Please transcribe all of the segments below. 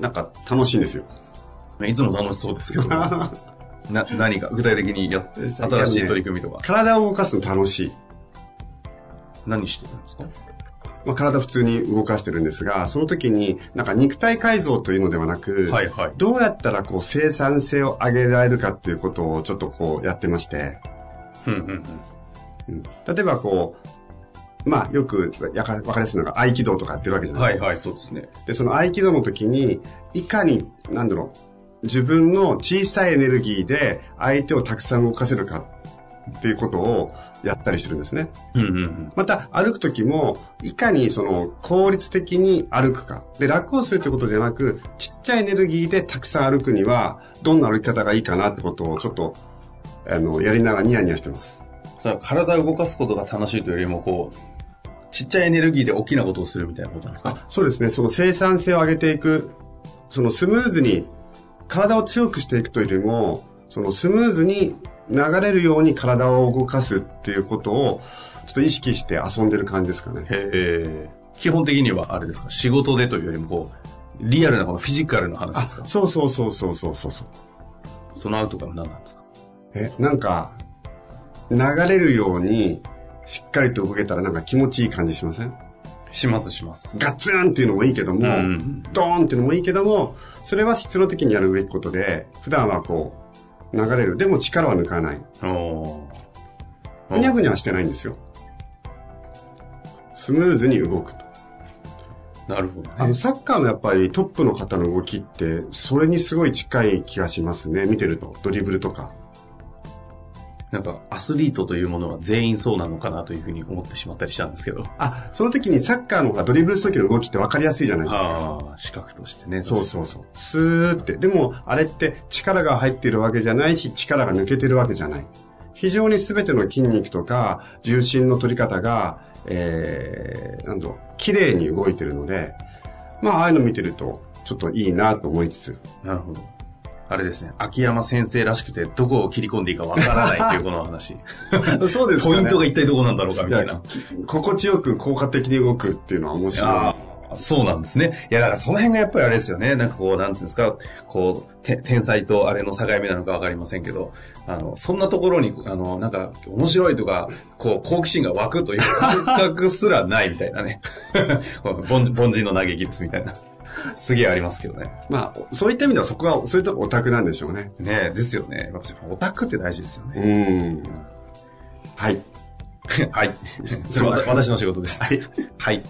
なんか楽しいんですよ。いつも楽しそうですけど。な、何か具体的にやって、新しい取り組みとか。体を動かすの楽しい。何してるんですか？まあ、体普通に動かしてるんですが、その時になんか肉体改造というのではなく、はいはいどうやったらこう生産性を上げられるかっていうことをちょっとこうやってまして、うんうんうん。うん例えばこう、まあよくやかわかりやすいのが合気道とかやってるわけじゃないですか。はいはい、そうですね。で、その合気道の時に、いかに、なんだろう、自分の小さいエネルギーで相手をたくさん動かせるかっていうことをやったりしてるんですね。うんうんうん。また、歩く時も、いかにその効率的に歩くか。で、楽をするということじゃなく、ちっちゃいエネルギーでたくさん歩くには、どんな歩き方がいいかなってことをちょっと、あの、やりながらニヤニヤしてます。それは体を動かすことが楽しいというよりも、こう、ちっちゃいエネルギーで大きなことをするみたいなことなんですか？あ、そうですね。その生産性を上げていく、そのスムーズに、体を強くしていくというよりも、そのスムーズに流れるように体を動かすっていうことを、ちょっと意識して遊んでる感じですかね。へえ。基本的にはあれですか？仕事でというよりもこう、リアルなこのフィジカルの話ですか？そうそうそうそうそうそうそう。そのアウトが何なんですか？え、なんか、流れるように、しっかりと動けたらなんか気持ちいい感じしません？しますします。ガツンっていうのもいいけども、うんドーンっていうのもいいけども、それは必要な時にやるべきことで、普段はこう、流れる。でも力は抜かない。ふにゃふにゃはしてないんですよ。スムーズに動くと。なるほどあの、ね。サッカーのやっぱりトップの方の動きって、それにすごい近い気がしますね。見てると。ドリブルとか。なんか、アスリートというものは全員そうなのかなというふうに思ってしまったりしたんですけど。あ、その時にサッカーの方がドリブルする時の動きって分かりやすいじゃないですか。ああ、視覚としてね。そうそうそう。スーって。でも、あれって力が入っているわけじゃないし、力が抜けてるわけじゃない。非常に全ての筋肉とか、重心の取り方が、えー、なんだろう、綺麗に動いてるので、まあ、ああいうの見てると、ちょっといいなと思いつつ。なるほど。あれですね。秋山先生らしくて、どこを切り込んでいいかわからないっていうこの話。そうですポイントが一体どこなんだろうかみたいな。心地よく効果的に動くっていうのは面白い。そうなんですね。いや、だからその辺がやっぱりあれですよね。なんかこう、なんていうんですか、こう、て天才とあれの境目なのかわかりませんけど、あの、そんなところに、あの、なんか、面白いとか、こう、好奇心が湧くという感覚すらないみたいなね。凡凡人の嘆きですみたいな。すげえありますけどね。まあ、そういった意味ではそこは、そういうとこオタクなんでしょうね。ねえ、ですよね。やっぱオタクって大事ですよね。うん。はい。はい。それは私の仕事です。はい。はい。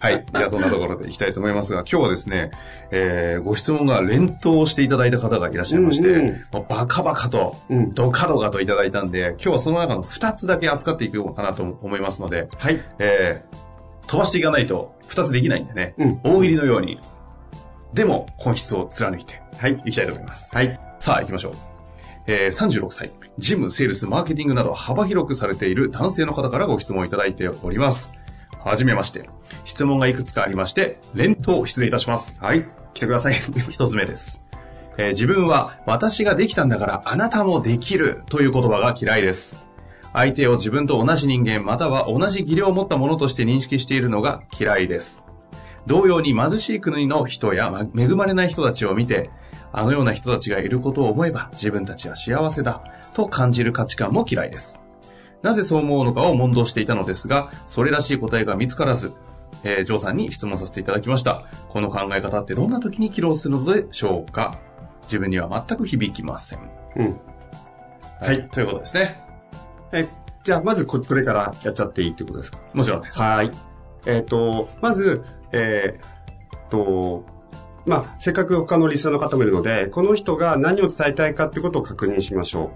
はい。じゃあそんなところでいきたいと思いますが、今日はですね、えー、ご質問が連投していただいた方がいらっしゃいまして、うんうんバカバカと、うんドカドカといただいたんで、今日はその中の2つだけ扱っていこうかなと思いますので、はい。えー、飛ばしていかないと2つできないんでね、うん大喜利のように、でも本質を貫いてはい。いきたいと思います。はい。さあ行きましょう。えー、36歳、ジム、セールス、マーケティングなど幅広くされている男性の方からご質問いただいております。はじめまして。質問がいくつかありまして、連投失礼いたします。はい。来てください。一つ目です。えー自分は私ができたんだからあなたもできるという言葉が嫌いです。相手を自分と同じ人間または同じ技量を持ったものとして認識しているのが嫌いです。同様に貧しい国の人やま恵まれない人たちを見て、あのような人たちがいることを思えば自分たちは幸せだと感じる価値観も嫌いです。なぜそう思うのかを問答していたのですが、それらしい答えが見つからず、えー、ジョーさんに質問させていただきました。この考え方ってどんな時に起動するのでしょうか？自分には全く響きません。うん。はいということですね。え、じゃあ、まずこ、これからやっちゃっていいってことですか？もちろんです。はい。えっ、と、まず、えー、と、まあ、せっかく他のリスナーの方もいるので、この人が何を伝えたいかってことを確認しましょ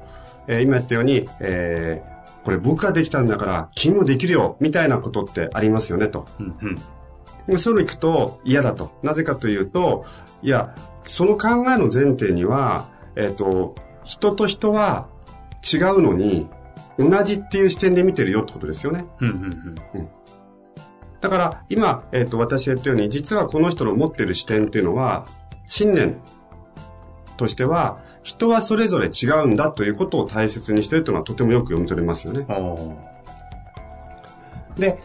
う。えー今言ったように、えー、これ僕ができたんだから、君もできるよ、みたいなことってありますよね、と。うんうん。でそういうの行くと嫌だと。なぜかというと、いや、その考えの前提には、えっ、と、人と人は違うのに、同じっていう視点で見てるよってことですよね。うんうんうん。だから、今、えっ、と、私が言ったように、実はこの人の持ってる視点っていうのは、信念としては、人はそれぞれ違うんだということを大切にしてるというのはとてもよく読み取れますよね。で、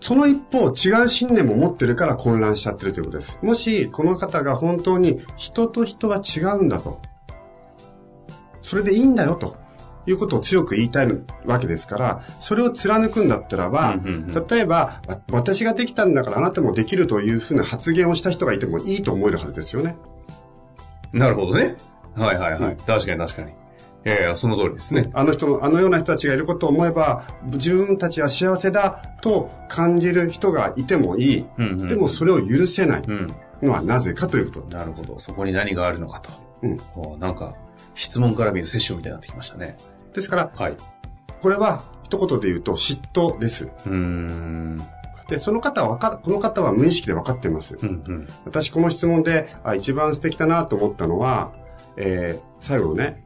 その一方、違う信念も持ってるから混乱しちゃってるということです。もし、この方が本当に人と人は違うんだと。それでいいんだよと。いうことを強く言いたいわけですから、それを貫くんだったらば、うんうんうん例えば、わ私ができたんだからあなたもできるというふうな発言をした人がいてもいいと思えるはずですよね。なるほどね。はいはいはい。うん確かに確かに。いやいや、その通りですね。あの人の、あのような人たちがいることを思えば、自分たちは幸せだと感じる人がいてもいい。うんうんでもそれを許せないうん。のはなぜかということ。なるほど。そこに何があるのかと。うんなんか、質問から見るセッションみたいになってきましたね。ですから、はい。これは一言で言うと嫉妬です。うーん。で、その方はわか、この方は無意識で分かっています。うんうん。私この質問で、あ、一番素敵だなと思ったのは、えー、最後のね、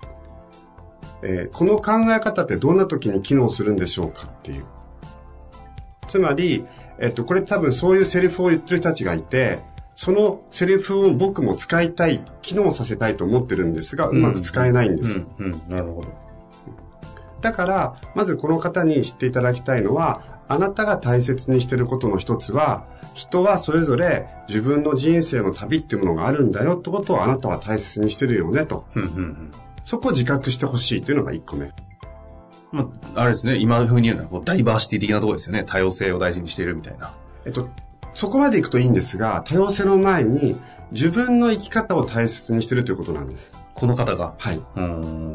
えーこの考え方ってどんな時に機能するんでしょうかっていう。つまり、えっと、これ多分そういうセリフを言ってる人たちがいて、そのセリフを僕も使いたい、機能させたいと思ってるんですが、うまく使えないんです。うんうん。なるほど。だから、まずこの方に知っていただきたいのは、あなたが大切にしていることの一つは、人はそれぞれ自分の人生の旅っていうものがあるんだよってことをあなたは大切にしてるよねと。うんうんうん。そこを自覚してほしいというのが一個目。まあ、あれですね。今風に言うのは、こう、ダイバーシティ的なところですよね。多様性を大事にしているみたいな。えっと、そこまで行くといいんですが、多様性の前に自分の生き方を大切にしてるということなんです。この方が？はい。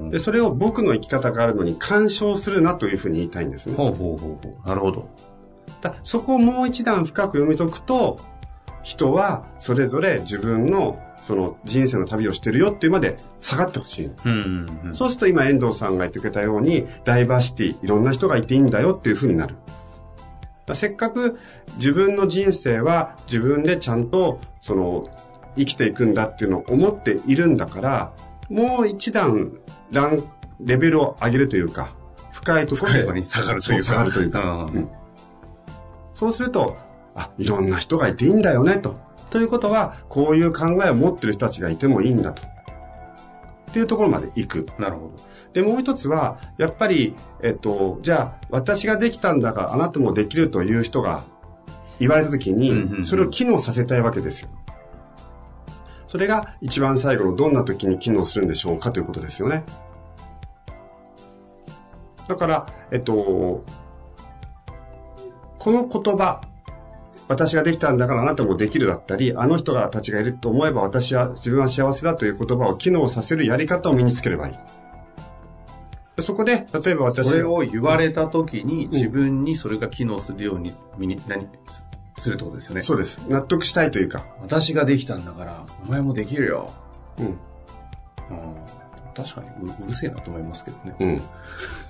で、。それを僕の生き方があるのに干渉するなというふうに言いたいんですね。ほうほうほうほう。なるほど。だそこをもう一段深く読み解くと、人はそれぞれ自分のその人生の旅をしてるよっていうまで下がってほしい。うんうんうん。そうすると今遠藤さんが言ってくれたように、ダイバーシティ、いろんな人がいていいんだよっていうふうになる。せっかく自分の人生は自分でちゃんとその生きていくんだっていうのを思っているんだから、もう一段ラン、レベルを上げるというか、深いところでに下がるというかそ下がるというか。そうすると、あ、いろんな人がいていいんだよね、と。ということは、こういう考えを持ってる人たちがいてもいいんだと。っていうところまで行く。なるほど。で、もう一つは、やっぱり、えっと、じゃあ、私ができたんだからあなたもできるという人が言われたときに、それを機能させたいわけですよ。それが一番最後のどんな時に機能するんでしょうかということですよね。だから、えっと、この言葉、私ができたんだからあなたもできるだったり、あの人がたちがいると思えば私は、自分は幸せだという言葉を機能させるやり方を身につければいい。そこで、例えば私それを言われた時に、自分にそれが機能するように、身に、何、するってことですよね。そうです。納得したいというか。私ができたんだから、お前もできるよ。うん。うん、確かにう、うるせえなと思いますけどね。うん。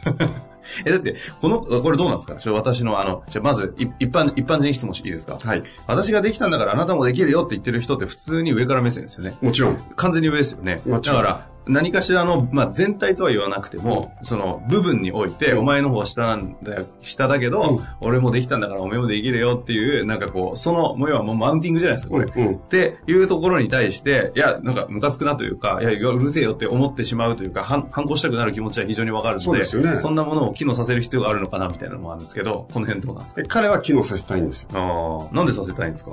え、だって、この、これどうなんですか？ちょ私の、あの、じゃあまず、い一般、一般人質問していいですか？はい。私ができたんだからあなたもできるよって言ってる人って普通に上から目線ですよね。もちろん。完全に上ですよね。もちろんだから、何かしらの、まあ、全体とは言わなくても、その部分において、お前の方は下なんだよ、下だけど、うん俺もできたんだからお前もできるよっていう、なんかこう、その模様はもうマウンティングじゃないですか、これ。うん。っていうところに対して、いや、なんかムカつくなというか、いや、うるせえよって思ってしまうというか、反反抗したくなる気持ちは非常にわかるので、そうですよねそんなものを機能させる必要があるのかなみたいなのもあるんですけど、この辺どうなんですか？で彼は機能させたいんですよ。ああ、なんでさせたいんですか？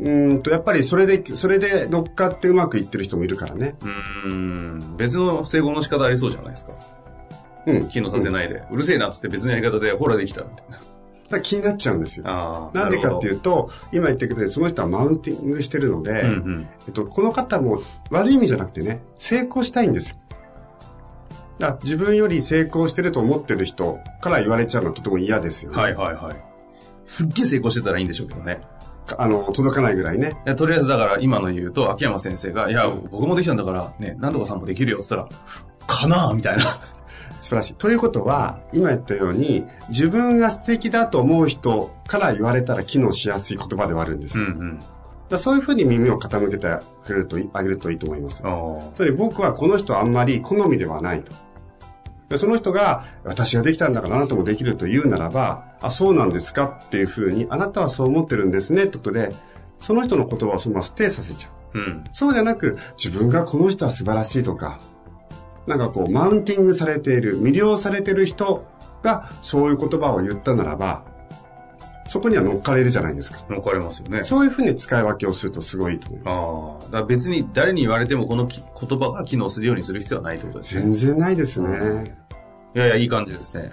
うーんと、やっぱりそれで、それで乗っかってうまくいってる人もいるからね。うーん、別の整合の仕方ありそうじゃないですか？うん。機能させないで、うるせえなっつって別のやり方で、ほらできたみたいな。から気になっちゃうんですよ。なんでかっていうと、と、今言ってくれたようにその人はマウンティングしてるので、うんうん。えっと、この方も悪い意味じゃなくてね、成功したいんですよ。だ自分より成功してると思ってる人から言われちゃうのはとても嫌ですよね。はいはいはい。すっげえ成功してたらいいんでしょうけどね。かあの、届かないぐらいね。いやとりあえずだから今の言うと、秋山先生が、いや、僕もできたんだから、ね、何とかさんもできるよって言ったら、かなぁみたいな。素晴らしい。ということは、今言ったように、自分が素敵だと思う人から言われたら機能しやすい言葉ではあるんです。うんうん。らそういうふうに耳を傾けてくれるとい、あげるといいと思います。つまり僕はこの人あんまり好みではないと。でその人が、私ができたんだからあなたもできると言うならば、あ、そうなんですか？っていうふうに、あなたはそう思ってるんですねってことで、その人の言葉をそのままステイさせちゃう。うん。そうじゃなく、自分がこの人は素晴らしいとか、なんかこう、マウンティングされている、魅了されている人がそういう言葉を言ったならば、そこには乗っかれるじゃないですか。わかりますよね。そういうふうに使い分けをするとすごいと思います。ああ。だから別に誰に言われてもこのき言葉が機能するようにする必要はないってことですね。全然ないですね。いやいや、いい感じですね。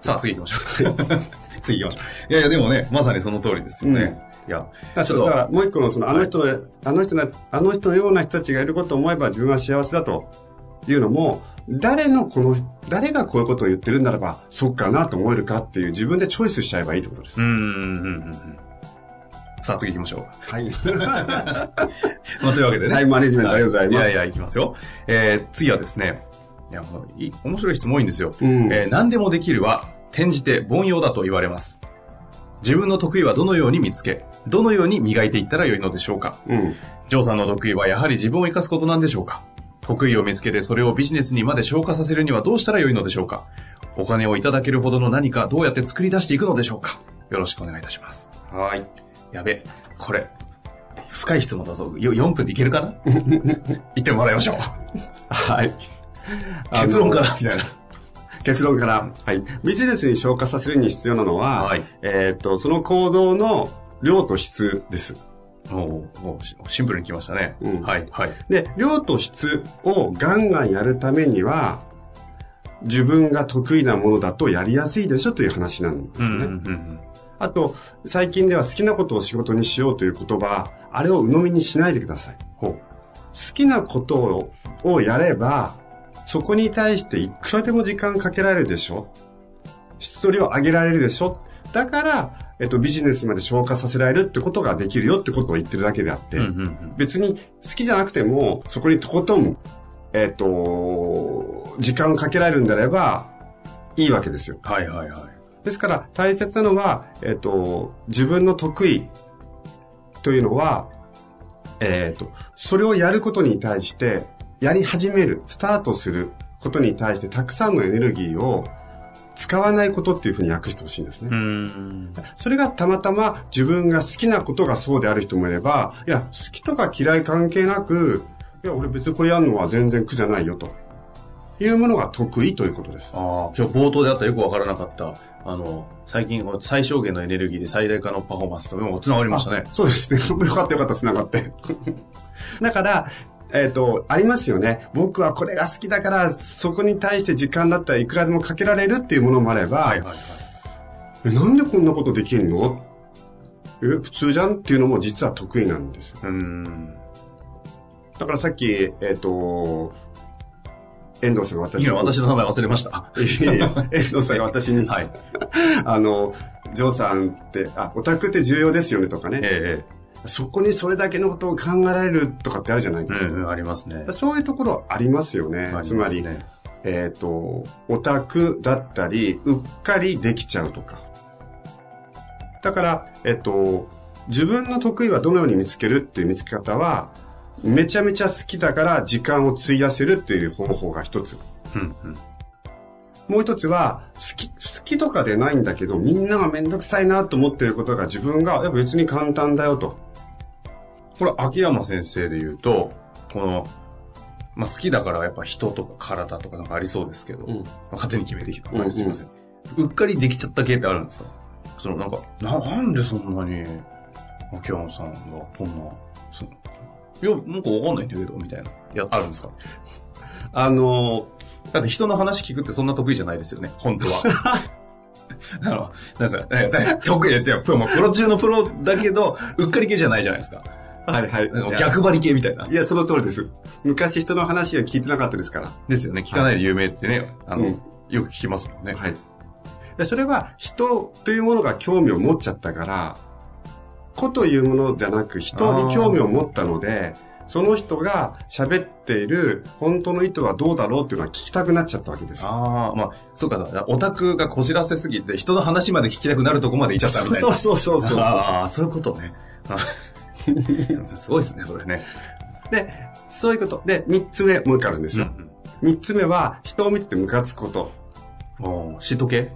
さあ、次行きましょう。次行きましょう。いやいや、でもね、まさにその通りですよね。いや、ちょっとだからもう一個のその、あの人の、あの人の、あの人のような人たちがいることを思えば自分は幸せだというのも、誰のこの、誰がこういうことを言ってるんならば、そっかなと思えるかっていう自分でチョイスしちゃえばいいってことです。うーん、うん、うん、うん。さあ、次行きましょう。はい。まあ、というわけでね。タイムマネジメントありがとうございますやいや、行きますよ。えー、次はですね、いや、もういい、面白い質問多いんですよ。うんえー何でもできるは、転じて凡庸だと言われます。自分の得意はどのように見つけ、どのように磨いていったらよいのでしょうかうん。ジョーさんの得意はやはり自分を生かすことなんでしょうか得意を見つけてそれをビジネスにまで消化させるにはどうしたらよいのでしょうかお金をいただけるほどの何かどうやって作り出していくのでしょうかよろしくお願いいたします。はい。やべ、これ、深い質問だぞ。よ4分でいけるかな？言ってもらいましょう。はい。結論からみたいな。結論から。はい。ビジネスに消化させるに必要なのは、はいえーっと、その行動の量と質です。もう、もうシシンプルに来ましたね。うんはい、はい。で、量と質をガンガンやるためには、自分が得意なものだとやりやすいでしょという話なんですね。うんうんうんあと、最近では好きなことを仕事にしようという言葉、あれを鵜呑みにしないでください。ほう。好きなことををやれば、そこに対していくらでも時間かけられるでしょ？質取りを上げられるでしょ？だから、えっと、ビジネスまで消化させられるってことができるよってことを言ってるだけであって、うんうんうん別に好きじゃなくても、そこにとことん、えっと、時間をかけられるんであれば、いいわけですよ。はいはいはい。ですから、大切なのは、えっと、自分の得意というのは、えっと、それをやることに対して、やり始める、スタートすることに対して、たくさんのエネルギーを使わないことっていうふうに訳してほしいんですね。それがたまたま自分が好きなことがそうである人もいれば、いや、好きとか嫌い関係なく、いや、俺別にこれやるのは全然苦じゃないよと。いうものが得意ということです。ああ、今日冒頭であったよくわからなかった、あの、最近最小限のエネルギーで最大化のパフォーマンスとも繋がりましたね。そうですね。よかったよかった、繋がって。だから、えっ、と、ありますよね。僕はこれが好きだから、そこに対して時間だったらいくらでもかけられるっていうものもあれば、はいはいはい。えなんでこんなことできるの？え、普通じゃん？っていうのも実は得意なんですよ。うーん。だからさっき、えっ、と、遠藤さんが私今私の名前忘れました。遠藤さんが私に、はい。あの、ジョーさんって、あ、オタクって重要ですよねとかね。えそこにそれだけのことを考えられるとかってあるじゃないえですか。うんうん、ありますね。そういうところありますよね。ありますつまり、ねえっ、と、オタクだったり、うっかりできちゃうとか。だから、えっ、と、自分の得意はどのように見つけるっていう見つけ方は、めちゃめちゃ好きだから時間を費やせるっていう方法が一つ。うんうん。もう一つは、好き、好きとかでないんだけど、みんながめんどくさいなと思っていることが自分が、別に簡単だよと。これ、秋山先生で言うと、この、まあ、好きだからやっぱ人とか体とかなんかありそうですけど、うんまあ勝手に決めてきた。うんうんすいません。うっかりできちゃった系ってあるんですか？そのなんか、な、なんでそんなに、秋山さんがこんな、そいや、なんかわかんないんだけど、みたいな。いや、あるんですか？あの、だって人の話聞くってそんな得意じゃないですよね、本当は。あの、なんですか、得意って、プロもプロ中のプロだけど、うっかり系じゃないじゃないですか。はいはい。逆張り系みたいな。いや、その通りです。昔人の話は聞いてなかったですから。ですよね。聞かないで有名ってね、あの、うんよく聞きますもんね。はい。でそれは人というものが興味を持っちゃったから、子というものじゃなく人に興味を持ったので、その人が喋っている本当の意図はどうだろうっていうのは聞きたくなっちゃったわけです。ああ、まあ、そうか、オタクがこじらせすぎて、人の話まで聞きたくなるとこまで行っちゃったみたいな。そうそうそうそうそう。ああ、そういうことね。あ すごいですね、それね。で、そういうこと。で、三つ目、もう一回あるんですよ。ん。三つ目は、人を見ててムカつくこと。おー嫉妬系？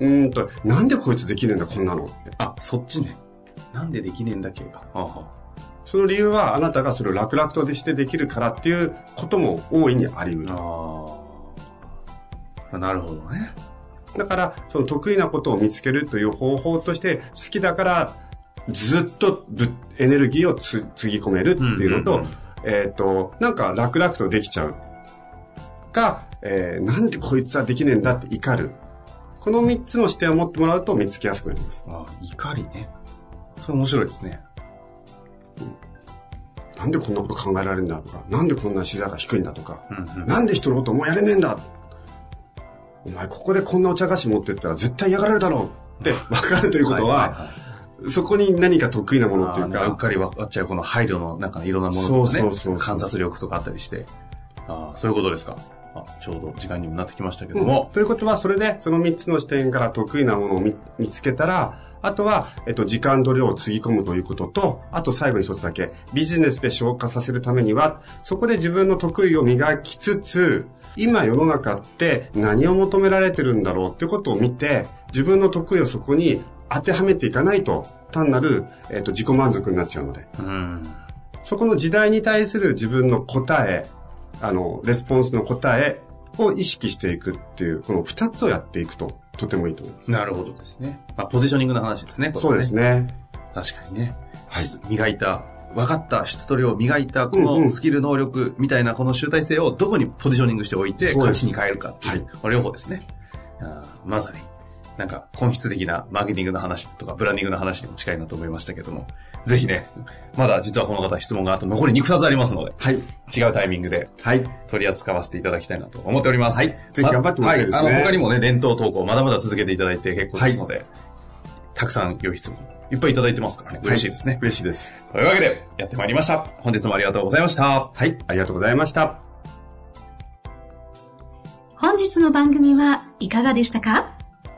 うーんと、なんでこいつできねえんだ、こんなのって。あ、そっちね。なんでできねえんだっけか。はあはその理由は、あなたがそれを楽々とでしてできるからっていうことも大いにあり得る。ああ。なるほどね。だから、その得意なことを見つけるという方法として、好きだから、ずっとぶエネルギーをつ、つぎ込めるっていうのと、えっ、と、なんか楽々とできちゃう。か、えーなんでこいつはできねえんだって怒る。この三つの視点を持ってもらうと見つけやすくなります。あ怒りね。それ面白いですね。なんでこんなこと考えられるんだとか、なんでこんな視座が低いんだとか、うんうん。なんで人のこともうやれねえんだお前ここでこんなお茶菓子持ってったら絶対嫌がられるだろうって分かるということは、そこに何か得意なものっていうか、うっかり分かっちゃうこの配慮のなんかいろんなものとかね。そうそうそう観察力とかあったりして。ああそういうことですか。あちょうど時間にもなってきましたけどうん。も、ということは、それでその3つの視点から得意なものを見見つけたら、あとは、えっと、時間と量をつぎ込むということと、あと最後に一つだけ、ビジネスで消化させるためには、そこで自分の得意を磨きつつ、今世の中って何を求められてるんだろうってことを見て、自分の得意をそこに当てはめていかないと、単なる、えっと、自己満足になっちゃうので。うん。そこの時代に対する自分の答え、あの、レスポンスの答えを意識していくっていう、この二つをやっていくと、とてもいいと思います。なるほどですね、まあ、ポジショニングの話ですねこれそうですね。確かにね、はい。磨いた分かった質と量を磨いたこのスキル能力みたいなこの集大成をどこにポジショニングしておいて価値に変えるかっていう、はい。この両方ですね。まさになんか本質的なマーケティングの話とかブランディングの話にも近いなと思いましたけどもぜひねまだ実はこの方質問があと残りに2つありますのではい。違うタイミングではい。取り扱わせていただきたいなと思っております。はいぜひ頑張ってもらいたいですねはい。あの、他にもね、伝統投稿まだまだ続けていただいて結構ですので、たくさん良い質問いっぱいいただいてますからね。嬉しいですね。嬉しいです。というわけで、やってまいりました。本日もありがとうございました。はい。ありがとうございました。本日の番組はいかがでしたか？